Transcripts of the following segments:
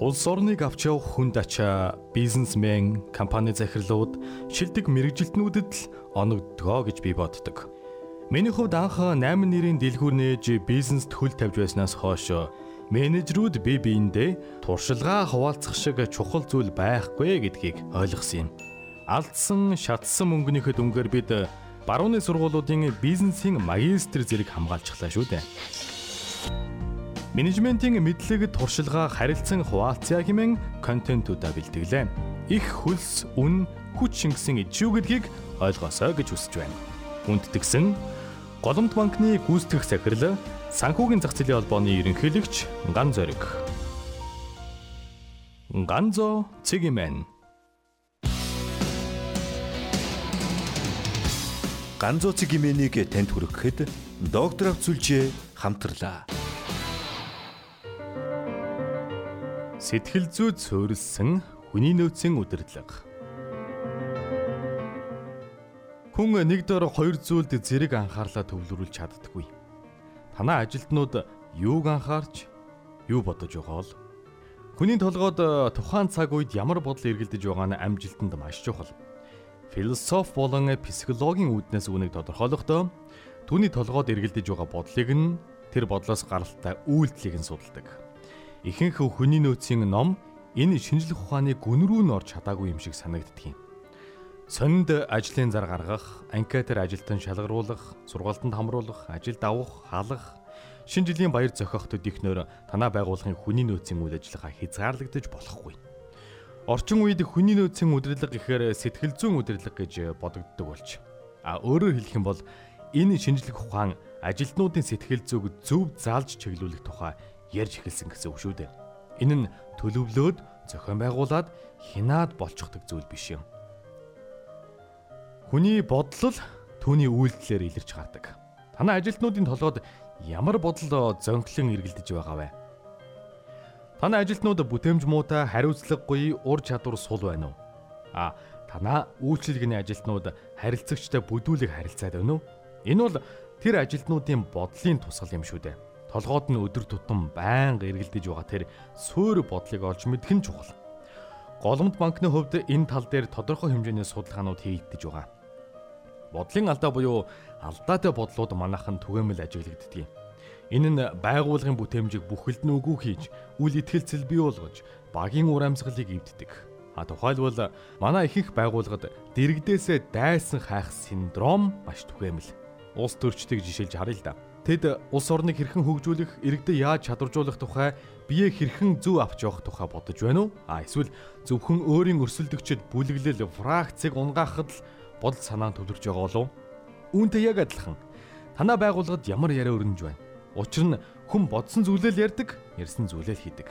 Улс орныг авч явах хүнд ачаа бизнесмен, компани захирлууд, шилдэг мэрэгжилтнүүдэд л оногдгоо гэж би боддог. Миний хувьд анх 8 нэрийн дэлгүүр нээж бизнест хөл тавьж байснаас хойш менежерүүд бие биендээ туршилгаа хуваалцах шиг чухал зүйл байхгүй гэдгийг ойлгосон юм. Алдсан, шатсан мөнгөнийхөө дүнгээр бид барууны сургуулиудын бизнесийн магистр зэрэг хамгаалчихлаа шүү дээ. Менежментийн мэдлэг туршилгаа харилцан хуваалцъя хэмээн контентуудаа бэлтгэлээ. Их хөлс, үн, хүч шингэсэн ижүү гэдгийг ойлгосоо гэж хүсэж байна. Үндтгсэн Голомт банкны гүйцэтгэх захирал санхүүгийн зах зээлийн холбооны ерөнхийлөгч Ган Зориг. Ганзо Цэгимэн Ганзо Цэгимэнийг танд хүргэхэд доктор Авцүлжээ хамтарлаа. Сэтгэл зүй цөөрөлсөн хүний нөөцийн удирдлага. Хүн нэг дор хоёр зүйлд зэрэг анхаарлаа төвлөрүүлж чаддаггүй. Танаа ажилтнууд юуг анхаарч юу бодож байгаа бол хүний толгойд тухайн цаг үед ямар бодол эргэлдэж байгаа нь амжилтанд маш чухал. Философи болон психологийн үүднээс үүнийг тодорхойлохдоо түүний толгойд эргэлдэж байгаа бодлыг нь тэр бодлоос гаралтай үйлдэлийг нь судалдаг ихэнх хүний нөөцийн ном энэ шинжлэх ухааны гүн рүү н орж чадаагүй юм шиг санагддаг юм. Сонинд ажлын зар гаргах, анкетер ажилтан шалгаруулах, сургалтанд хамруулах, ажилд авах, халах, шинэ жилийн баяр зохиох төдийхнөр танаа байгууллагын хүний нөөцийн үйл ажиллагаа хязгаарлагдаж болохгүй. Орчин үед хүний нөөцийн удирдлага гэхээр сэтгэл зүйн удирдлага гэж бодогддог болж. А өөрөөр хэлэх юм бол энэ шинжлэх ухаан ажилтнуудын сэтгэл зүйг зөв заалж чиглүүлэх тухай ярьж эхэлсэн гэсэн үг шүү дээ. Энэ нь төлөвлөөд зохион байгуулад хинаад болчихдог зүйл биш юм. Хүний бодол түүний үйлдэлээр илэрч гардаг. Танай ажилтнуудын толгойд ямар бодол зөнхлөн эргэлдэж байгаа вэ? Танай ажилтнууд бүтээмж муутай, хариуцлагагүй, ур чадвар сул байна уу? А танаа үйлчлэгний ажилтнууд харилцагчтай бүдүүлэг харилцаад байна уу? Энэ бол тэр ажилтнуудын бодлын тусгал юм шүү дээ толгойд нь өдөр тутам байнга эргэлдэж байгаа тэр суурь бодлыг олж мэдэх нь чухал. Голомт банкны хувьд энэ тал дээр тодорхой хэмжээний судалгаанууд хийгдэж байгаа. Бодлын алдаа буюу алдаатай бодлууд манайхан түгээмэл ажиглагддаг юм. Энэ нь байгуулгын бүтээмжийг бүхэлд нь үгүй хийж, үл итгэлцэл бий болгож, багийн ур амьсгалыг эвддэг. А тухайлбал манай ихэнх байгууллагад дэрэгдээсээ дайсан хайх синдром маш түгээмэл. Улс төрчдгийг жишээлж харъя л да. Тэд улс орныг хэрхэн хөгжүүлэх, иргэдэд яаж чадваржуулах тухай бие хэрхэн зөв авч явах тухай бодож байна уу? А эсвэл зөвхөн өөрийн өрсөлдөгчд бүлэглэл, фракцыг унгаахад л бодол санаа төвлөрж байгаа болов? Үүнтэй яг адилхан. Танаа байгууллагад ямар яриа өрнөж байна? Учир нь хүн бодсон зүйлээ л ярьдаг, ярьсан зүйлээ л хийдэг.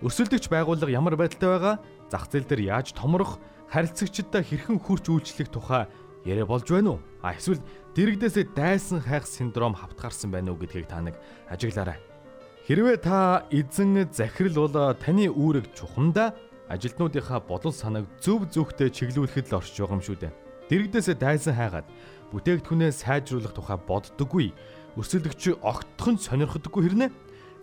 Өрсөлдөгч байгууллага ямар байдалтай байгаа? Зах зээл дээр яаж томрох, харилцагчдаа хэрхэн хүрч үйлчлэх тухай яриа болж байна уу? А эсвэл дэрэгдээсээ дайсан хайх синдром хавтгаарсан байна уу гэдгийг та нэг ажиглаарай. Хэрвээ та эзэн захирал бол таны үүрэг чухамдаа ажилтнуудынхаа бодол санааг зөв зөвхтөө чиглүүлэхэд л орж байгаа юм шүү дээ. Дэрэгдээсээ дайсан хайгаад бүтээгдэхүүнээ сайжруулах тухай боддоггүй. Өрсөлдөгч огтхон сонирхдаггүй хэрнээ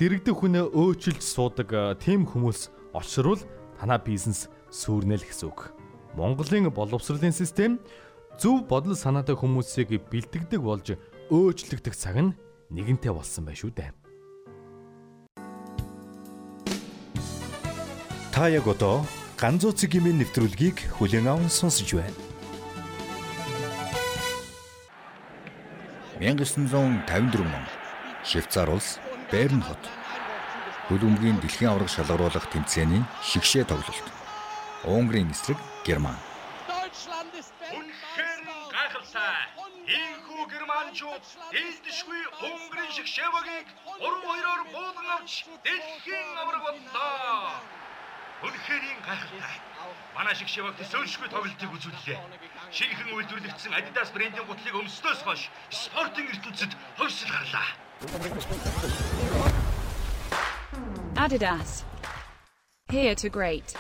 дэрэгдэх хүнээ өөчилж суудаг тийм хүмүүс олшрол танаа бизнес сүрнэл гэсэн үг. Монголын боловсролын систем зөв бодол санаатай хүмүүсийг бэлтгэдэг болж өөчлөгдөх цаг нь нэгэнтээ болсон байх шүү дээ. Та яг одоо ганцуу цэгийн нэвтрүүлгийг хүлээн аван сонсож байна. 1954 он Швейцар улс Берн хот хөлбөмбөгийн дэлхийн аварга шалгаруулах тэмцээний шигшээ тоглолт. Унгарын эсрэг Герман германчууд ээлдэшгүй Унгарын шиг Шевогийг 3-2-оор буулган авч дэлхийн авраг боллоо. Үнэхээр гайхалтай. Манай шиг Шевог төсөөлшгүй тоглолтыг үзүүллээ. Шинэхэн үйлдвэрлэгдсэн Adidas брендийн гутлыг өмснөөс хойш спортын ертөнцид хойсол гарлаа. Adidas. Here to great.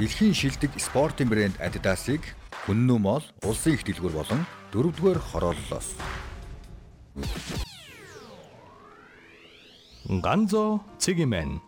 Дэлхийн шилдэг спортын брэнд Adidas-ыг Хүннүү мол улсын их дэлгүүр болон дөрөвдүгээр хорооллоос. Ганзо Цэгимэн